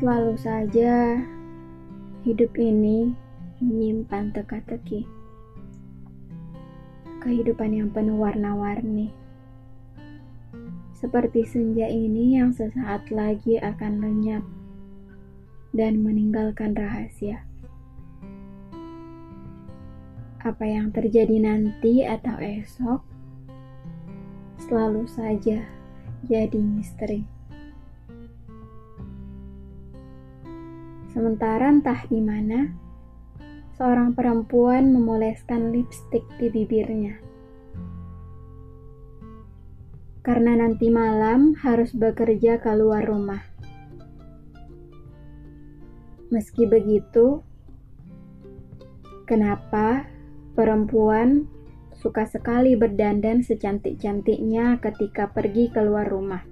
Selalu saja hidup ini menyimpan teka-teki. Kehidupan yang penuh warna-warni. Seperti senja ini yang sesaat lagi akan lenyap dan meninggalkan rahasia. Apa yang terjadi nanti atau esok selalu saja jadi misteri. Sementara entah di mana, seorang perempuan memoleskan lipstik di bibirnya. Karena nanti malam harus bekerja keluar rumah. Meski begitu, kenapa Perempuan suka sekali berdandan secantik-cantiknya ketika pergi keluar rumah.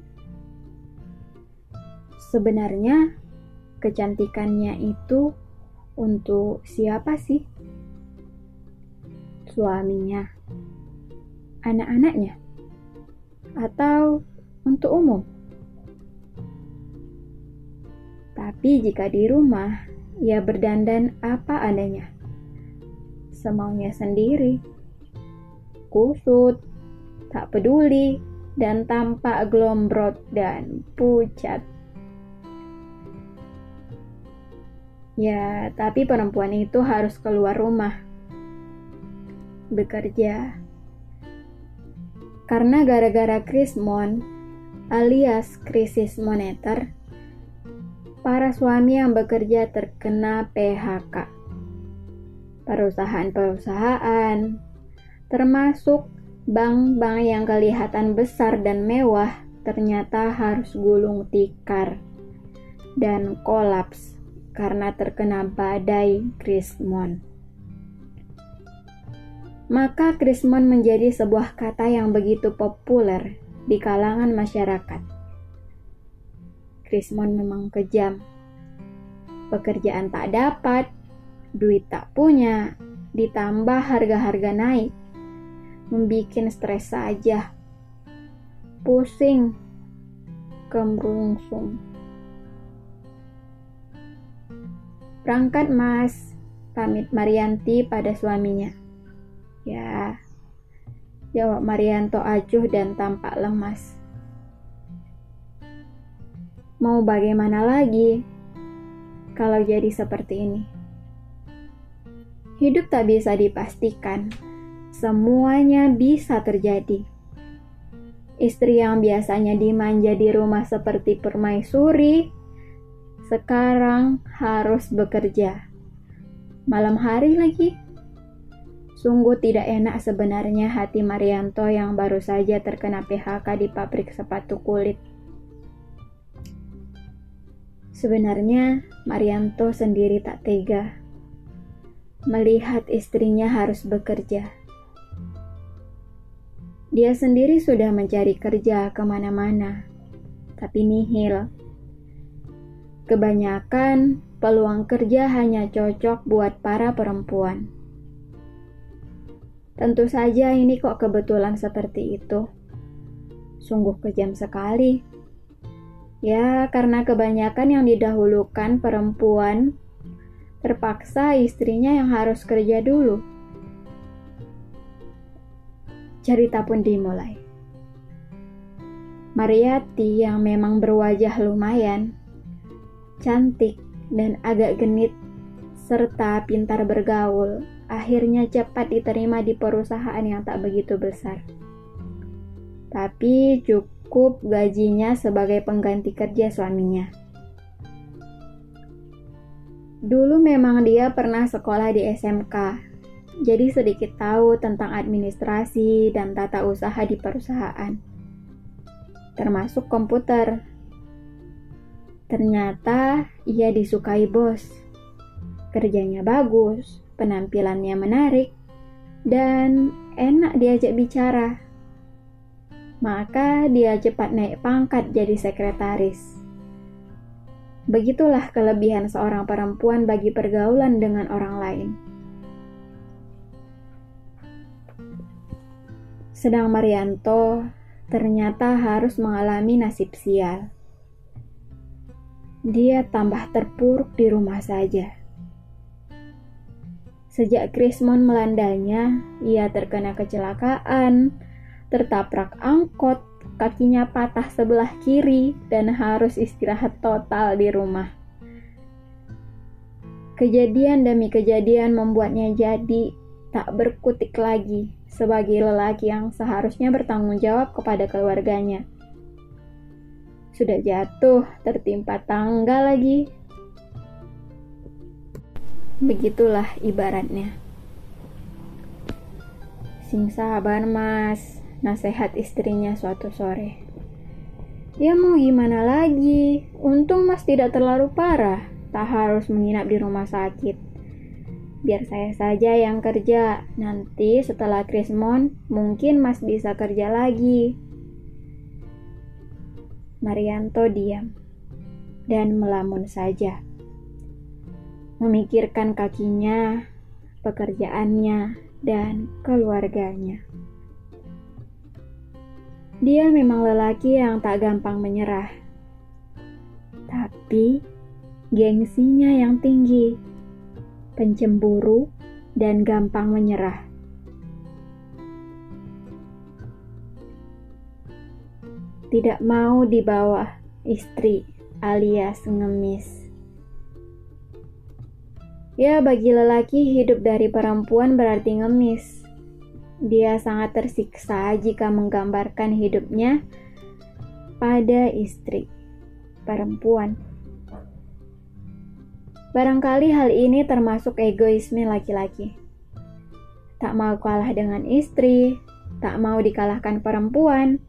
Sebenarnya, kecantikannya itu untuk siapa sih? Suaminya, anak-anaknya, atau untuk umum? Tapi jika di rumah, ia berdandan apa adanya semaunya sendiri. Kusut, tak peduli, dan tampak glombrot dan pucat. Ya, tapi perempuan itu harus keluar rumah. Bekerja. Karena gara-gara krismon alias krisis moneter, para suami yang bekerja terkena PHK perusahaan-perusahaan, termasuk bank-bank yang kelihatan besar dan mewah, ternyata harus gulung tikar dan kolaps karena terkena badai Krismon. Maka Krismon menjadi sebuah kata yang begitu populer di kalangan masyarakat. Krismon memang kejam. Pekerjaan tak dapat, duit tak punya, ditambah harga-harga naik, membikin stres saja, pusing, kemerungsung. Berangkat mas, pamit Marianti pada suaminya. Ya, jawab Marianto acuh dan tampak lemas. Mau bagaimana lagi kalau jadi seperti ini? Hidup tak bisa dipastikan, semuanya bisa terjadi. Istri yang biasanya dimanja di rumah seperti permaisuri, sekarang harus bekerja. Malam hari lagi. Sungguh tidak enak sebenarnya hati Marianto yang baru saja terkena PHK di pabrik sepatu kulit. Sebenarnya Marianto sendiri tak tega melihat istrinya harus bekerja. Dia sendiri sudah mencari kerja ke mana-mana, tapi nihil. Kebanyakan peluang kerja hanya cocok buat para perempuan. Tentu saja ini kok kebetulan seperti itu. Sungguh kejam sekali. Ya, karena kebanyakan yang didahulukan perempuan Terpaksa istrinya yang harus kerja dulu. Cerita pun dimulai. Mariati yang memang berwajah lumayan, cantik dan agak genit, serta pintar bergaul, akhirnya cepat diterima di perusahaan yang tak begitu besar. Tapi cukup gajinya sebagai pengganti kerja suaminya. Dulu memang dia pernah sekolah di SMK, jadi sedikit tahu tentang administrasi dan tata usaha di perusahaan, termasuk komputer. Ternyata ia disukai bos. Kerjanya bagus, penampilannya menarik, dan enak diajak bicara. Maka dia cepat naik pangkat jadi sekretaris. Begitulah kelebihan seorang perempuan bagi pergaulan dengan orang lain. Sedang Marianto ternyata harus mengalami nasib sial. Dia tambah terpuruk di rumah saja. Sejak Krismon melandanya, ia terkena kecelakaan, tertabrak angkot, kakinya patah sebelah kiri, dan harus istirahat total di rumah. Kejadian demi kejadian membuatnya jadi tak berkutik lagi sebagai lelaki yang seharusnya bertanggung jawab kepada keluarganya. Sudah jatuh, tertimpa tangga lagi. Begitulah ibaratnya. Sing sabar mas, nasihat istrinya suatu sore. Ya mau gimana lagi, untung mas tidak terlalu parah, tak harus menginap di rumah sakit. Biar saya saja yang kerja. Nanti setelah Krismon, mungkin Mas bisa kerja lagi. Marianto diam dan melamun saja. Memikirkan kakinya, pekerjaannya, dan keluarganya. Dia memang lelaki yang tak gampang menyerah. Tapi gengsinya yang tinggi pencemburu, dan gampang menyerah. Tidak mau di bawah istri alias ngemis. Ya, bagi lelaki hidup dari perempuan berarti ngemis. Dia sangat tersiksa jika menggambarkan hidupnya pada istri perempuan. Barangkali hal ini termasuk egoisme laki-laki. Tak mau kalah dengan istri, tak mau dikalahkan perempuan,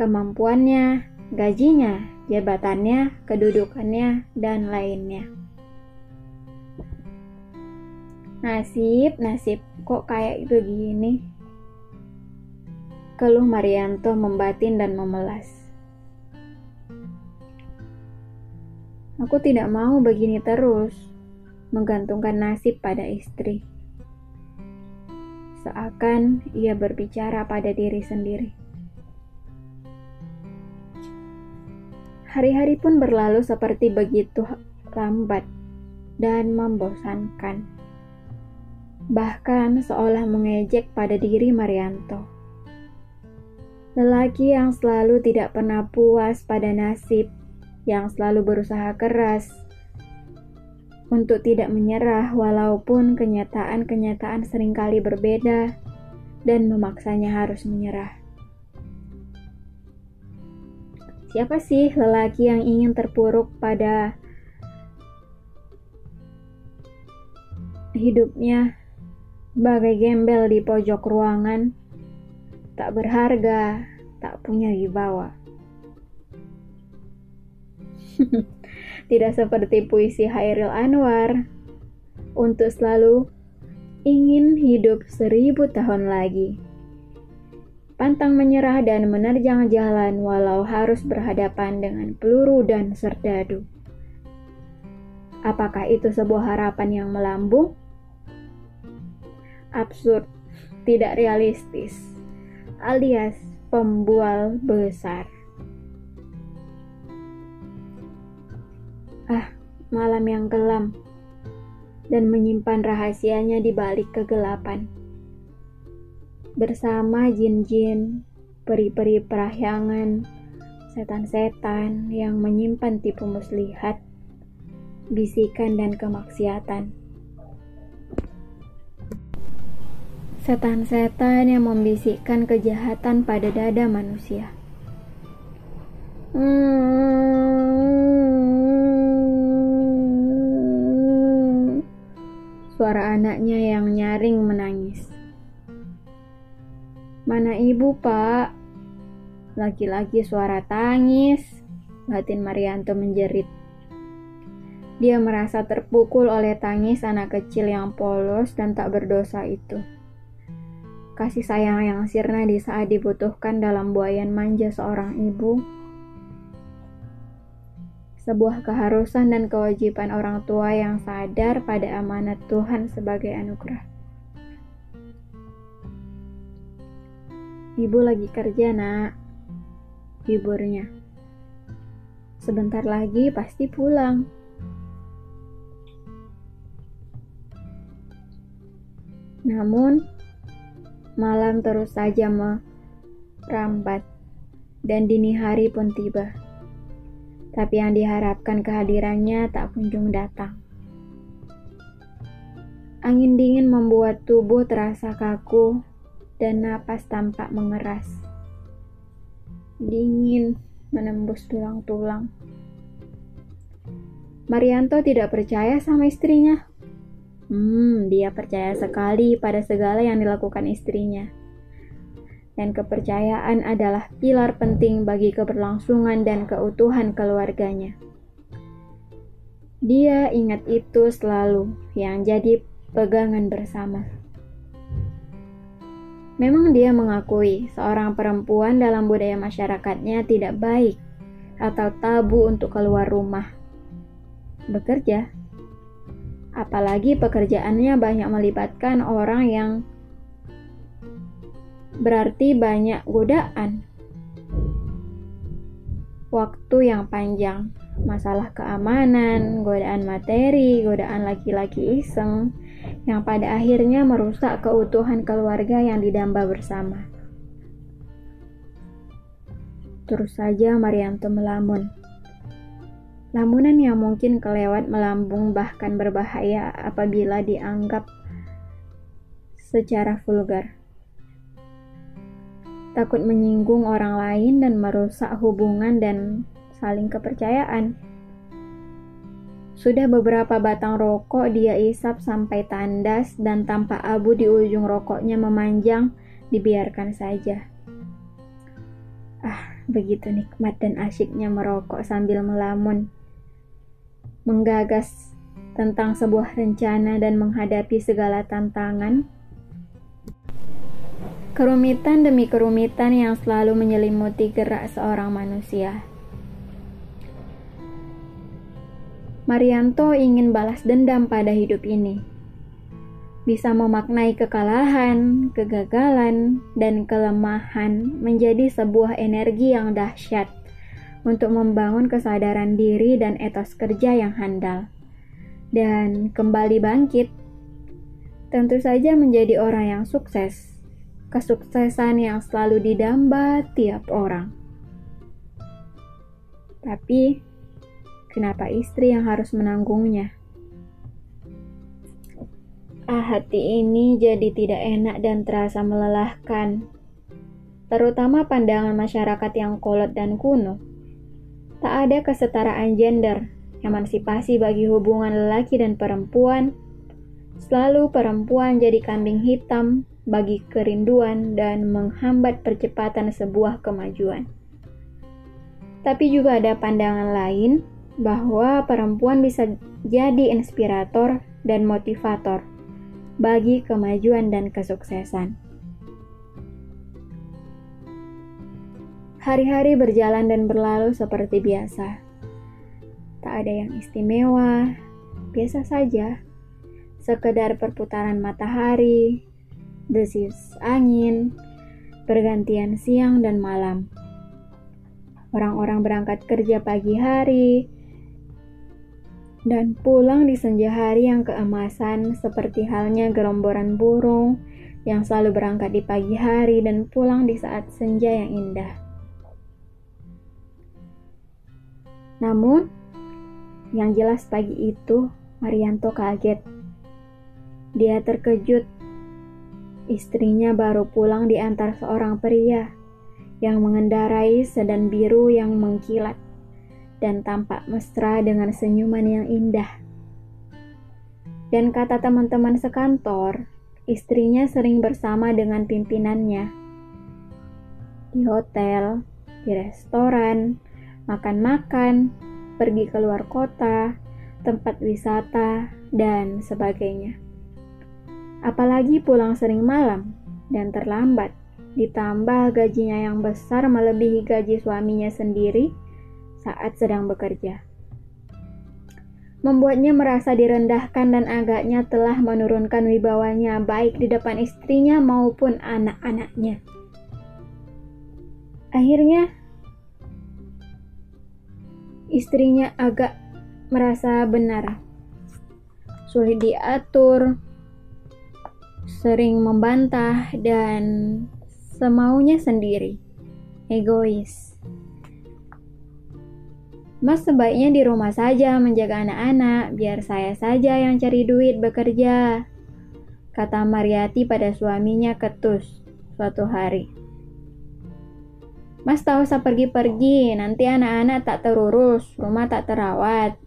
kemampuannya, gajinya, jabatannya, kedudukannya, dan lainnya. Nasib, nasib, kok kayak itu gini? Keluh Marianto membatin dan memelas. Aku tidak mau begini terus, menggantungkan nasib pada istri. Seakan ia berbicara pada diri sendiri. Hari-hari pun berlalu seperti begitu lambat dan membosankan. Bahkan seolah mengejek pada diri Marianto. Lelaki yang selalu tidak pernah puas pada nasib yang selalu berusaha keras untuk tidak menyerah walaupun kenyataan-kenyataan sering kali berbeda dan memaksanya harus menyerah. Siapa sih lelaki yang ingin terpuruk pada hidupnya bagai gembel di pojok ruangan, tak berharga, tak punya wibawa? Tidak seperti puisi Hairil Anwar untuk selalu ingin hidup seribu tahun lagi. Pantang menyerah dan menerjang jalan walau harus berhadapan dengan peluru dan serdadu. Apakah itu sebuah harapan yang melambung? Absurd, tidak realistis, alias pembual besar. Ah, malam yang kelam dan menyimpan rahasianya di balik kegelapan. Bersama jin-jin, peri-peri perahyangan, setan-setan yang menyimpan tipu muslihat, bisikan dan kemaksiatan. Setan-setan yang membisikkan kejahatan pada dada manusia. Hmm, suara anaknya yang nyaring menangis. Mana ibu, Pak? Laki-laki suara tangis, batin Marianto menjerit. Dia merasa terpukul oleh tangis anak kecil yang polos dan tak berdosa itu. Kasih sayang yang sirna di saat dibutuhkan dalam buayan manja seorang ibu sebuah keharusan dan kewajiban orang tua yang sadar pada amanat Tuhan sebagai anugerah. Ibu lagi kerja, Nak. Hiburnya. Sebentar lagi pasti pulang. Namun, malam terus saja merambat dan dini hari pun tiba. Tapi yang diharapkan kehadirannya tak kunjung datang. Angin dingin membuat tubuh terasa kaku dan napas tampak mengeras. Dingin menembus tulang-tulang. Marianto tidak percaya sama istrinya. Hmm, dia percaya sekali pada segala yang dilakukan istrinya. Dan kepercayaan adalah pilar penting bagi keberlangsungan dan keutuhan keluarganya. Dia ingat itu selalu, yang jadi pegangan bersama. Memang dia mengakui seorang perempuan dalam budaya masyarakatnya tidak baik atau tabu untuk keluar rumah. Bekerja. Apalagi pekerjaannya banyak melibatkan orang yang berarti banyak godaan. Waktu yang panjang, masalah keamanan, godaan materi, godaan laki-laki iseng, yang pada akhirnya merusak keutuhan keluarga yang didamba bersama. Terus saja Marianto melamun. Lamunan yang mungkin kelewat melambung bahkan berbahaya apabila dianggap secara vulgar. Takut menyinggung orang lain dan merusak hubungan dan saling kepercayaan. Sudah beberapa batang rokok dia isap sampai tandas dan tanpa abu di ujung rokoknya memanjang, dibiarkan saja. Ah, begitu nikmat dan asyiknya merokok sambil melamun. Menggagas tentang sebuah rencana dan menghadapi segala tantangan. Kerumitan demi kerumitan yang selalu menyelimuti gerak seorang manusia. Marianto ingin balas dendam pada hidup ini. Bisa memaknai kekalahan, kegagalan, dan kelemahan menjadi sebuah energi yang dahsyat untuk membangun kesadaran diri dan etos kerja yang handal. Dan kembali bangkit, tentu saja menjadi orang yang sukses. Kesuksesan yang selalu didamba tiap orang. Tapi Kenapa istri yang harus menanggungnya? Ah, hati ini jadi tidak enak dan terasa melelahkan. Terutama pandangan masyarakat yang kolot dan kuno. Tak ada kesetaraan gender, emansipasi bagi hubungan lelaki dan perempuan. Selalu perempuan jadi kambing hitam bagi kerinduan dan menghambat percepatan sebuah kemajuan. Tapi juga ada pandangan lain bahwa perempuan bisa jadi inspirator dan motivator bagi kemajuan dan kesuksesan. Hari-hari berjalan dan berlalu seperti biasa. Tak ada yang istimewa, biasa saja. Sekedar perputaran matahari, desis angin, pergantian siang dan malam. Orang-orang berangkat kerja pagi hari, dan pulang di senja hari yang keemasan seperti halnya gerombolan burung yang selalu berangkat di pagi hari dan pulang di saat senja yang indah. Namun, yang jelas pagi itu Marianto kaget. Dia terkejut. Istrinya baru pulang di antar seorang pria yang mengendarai sedan biru yang mengkilat dan tampak mesra dengan senyuman yang indah. Dan kata teman-teman sekantor, istrinya sering bersama dengan pimpinannya. Di hotel, di restoran, makan-makan, pergi keluar kota, tempat wisata, dan sebagainya. Apalagi pulang sering malam dan terlambat, ditambah gajinya yang besar melebihi gaji suaminya sendiri, saat sedang bekerja. Membuatnya merasa direndahkan dan agaknya telah menurunkan wibawanya baik di depan istrinya maupun anak-anaknya. Akhirnya, istrinya agak merasa benar. Sulit diatur, sering membantah, dan semaunya sendiri. Egois. Mas sebaiknya di rumah saja menjaga anak-anak, biar saya saja yang cari duit bekerja. Kata Mariati pada suaminya ketus suatu hari. Mas tak usah pergi-pergi, nanti anak-anak tak terurus, rumah tak terawat.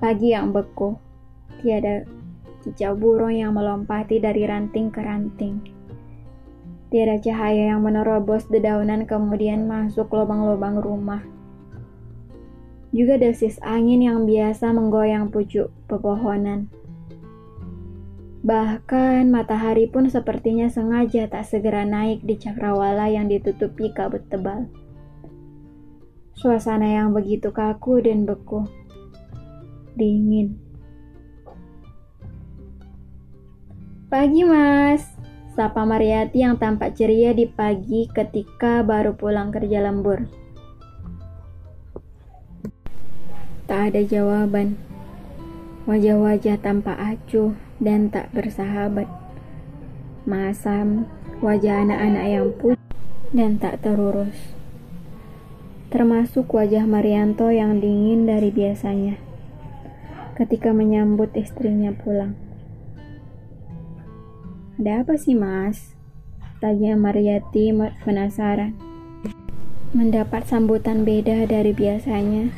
Pagi yang beku, tiada kicau burung yang melompati dari ranting ke ranting. Tiada cahaya yang menerobos dedaunan kemudian masuk lubang-lubang rumah. Juga desis angin yang biasa menggoyang pucuk pepohonan. Bahkan matahari pun sepertinya sengaja tak segera naik di cakrawala yang ditutupi kabut tebal. Suasana yang begitu kaku dan beku. Dingin. Pagi mas, sapa Mariati yang tampak ceria di pagi ketika baru pulang kerja lembur. Tak ada jawaban. Wajah-wajah tampak acuh dan tak bersahabat. Masam, wajah anak-anak yang putih dan tak terurus. Termasuk wajah Marianto yang dingin dari biasanya ketika menyambut istrinya pulang. Ada apa sih mas? Tanya Mariati penasaran. Mendapat sambutan beda dari biasanya.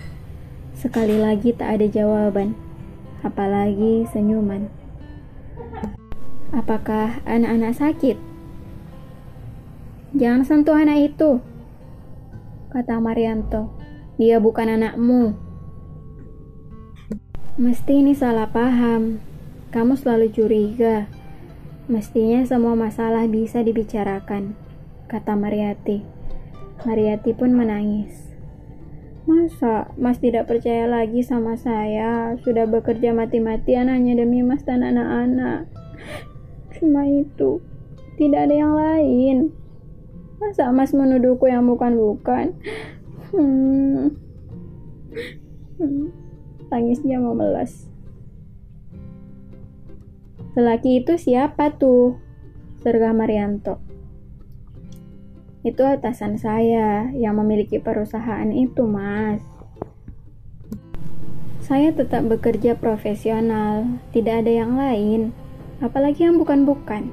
Sekali lagi tak ada jawaban, apalagi senyuman. Apakah anak-anak sakit? Jangan sentuh anak itu, kata Marianto. Dia bukan anakmu. Mesti ini salah paham. Kamu selalu curiga. Mestinya semua masalah bisa dibicarakan, kata Mariati. Mariati pun menangis. Masa Mas tidak percaya lagi sama saya? Sudah bekerja mati-matian hanya demi Mas dan anak-anak. Cuma itu. Tidak ada yang lain. Masa Mas menuduhku yang bukan-bukan? Hmm. hmm. Tangisnya memelas. Lelaki itu siapa tuh? Serga Marianto. Itu atasan saya yang memiliki perusahaan itu, Mas. Saya tetap bekerja profesional, tidak ada yang lain apalagi yang bukan-bukan.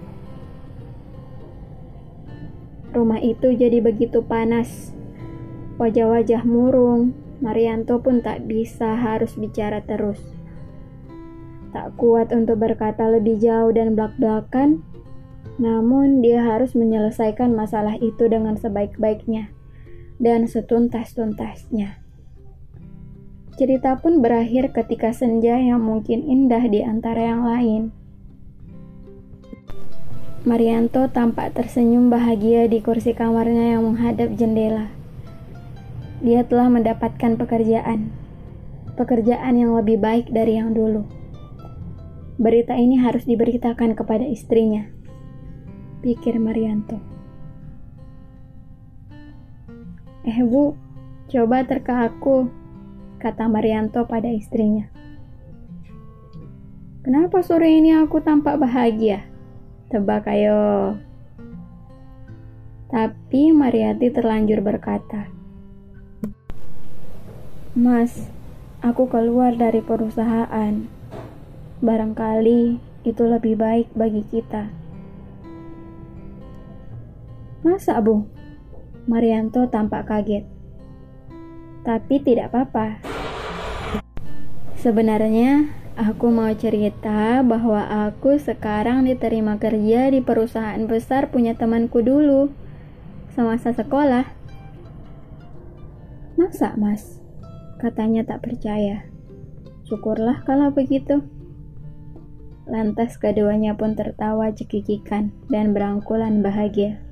Rumah itu jadi begitu panas. Wajah-wajah murung, Marianto pun tak bisa harus bicara terus. Tak kuat untuk berkata lebih jauh dan belak-belakan, namun dia harus menyelesaikan masalah itu dengan sebaik-baiknya dan setuntas-tuntasnya. Cerita pun berakhir ketika senja yang mungkin indah di antara yang lain Marianto tampak tersenyum bahagia di kursi kamarnya yang menghadap jendela. Dia telah mendapatkan pekerjaan, pekerjaan yang lebih baik dari yang dulu. Berita ini harus diberitakan kepada istrinya, pikir Marianto. Eh bu, coba terka aku, kata Marianto pada istrinya. Kenapa sore ini aku tampak bahagia? Tebak ayo. Tapi Mariati terlanjur berkata, Mas, aku keluar dari perusahaan. Barangkali itu lebih baik bagi kita. Masa, Bu? Marianto tampak kaget. Tapi tidak apa-apa. Sebenarnya Aku mau cerita bahwa aku sekarang diterima kerja di perusahaan besar punya temanku dulu, semasa sekolah. Masa, Mas? Katanya tak percaya. Syukurlah kalau begitu. Lantas keduanya pun tertawa cekikikan dan berangkulan bahagia.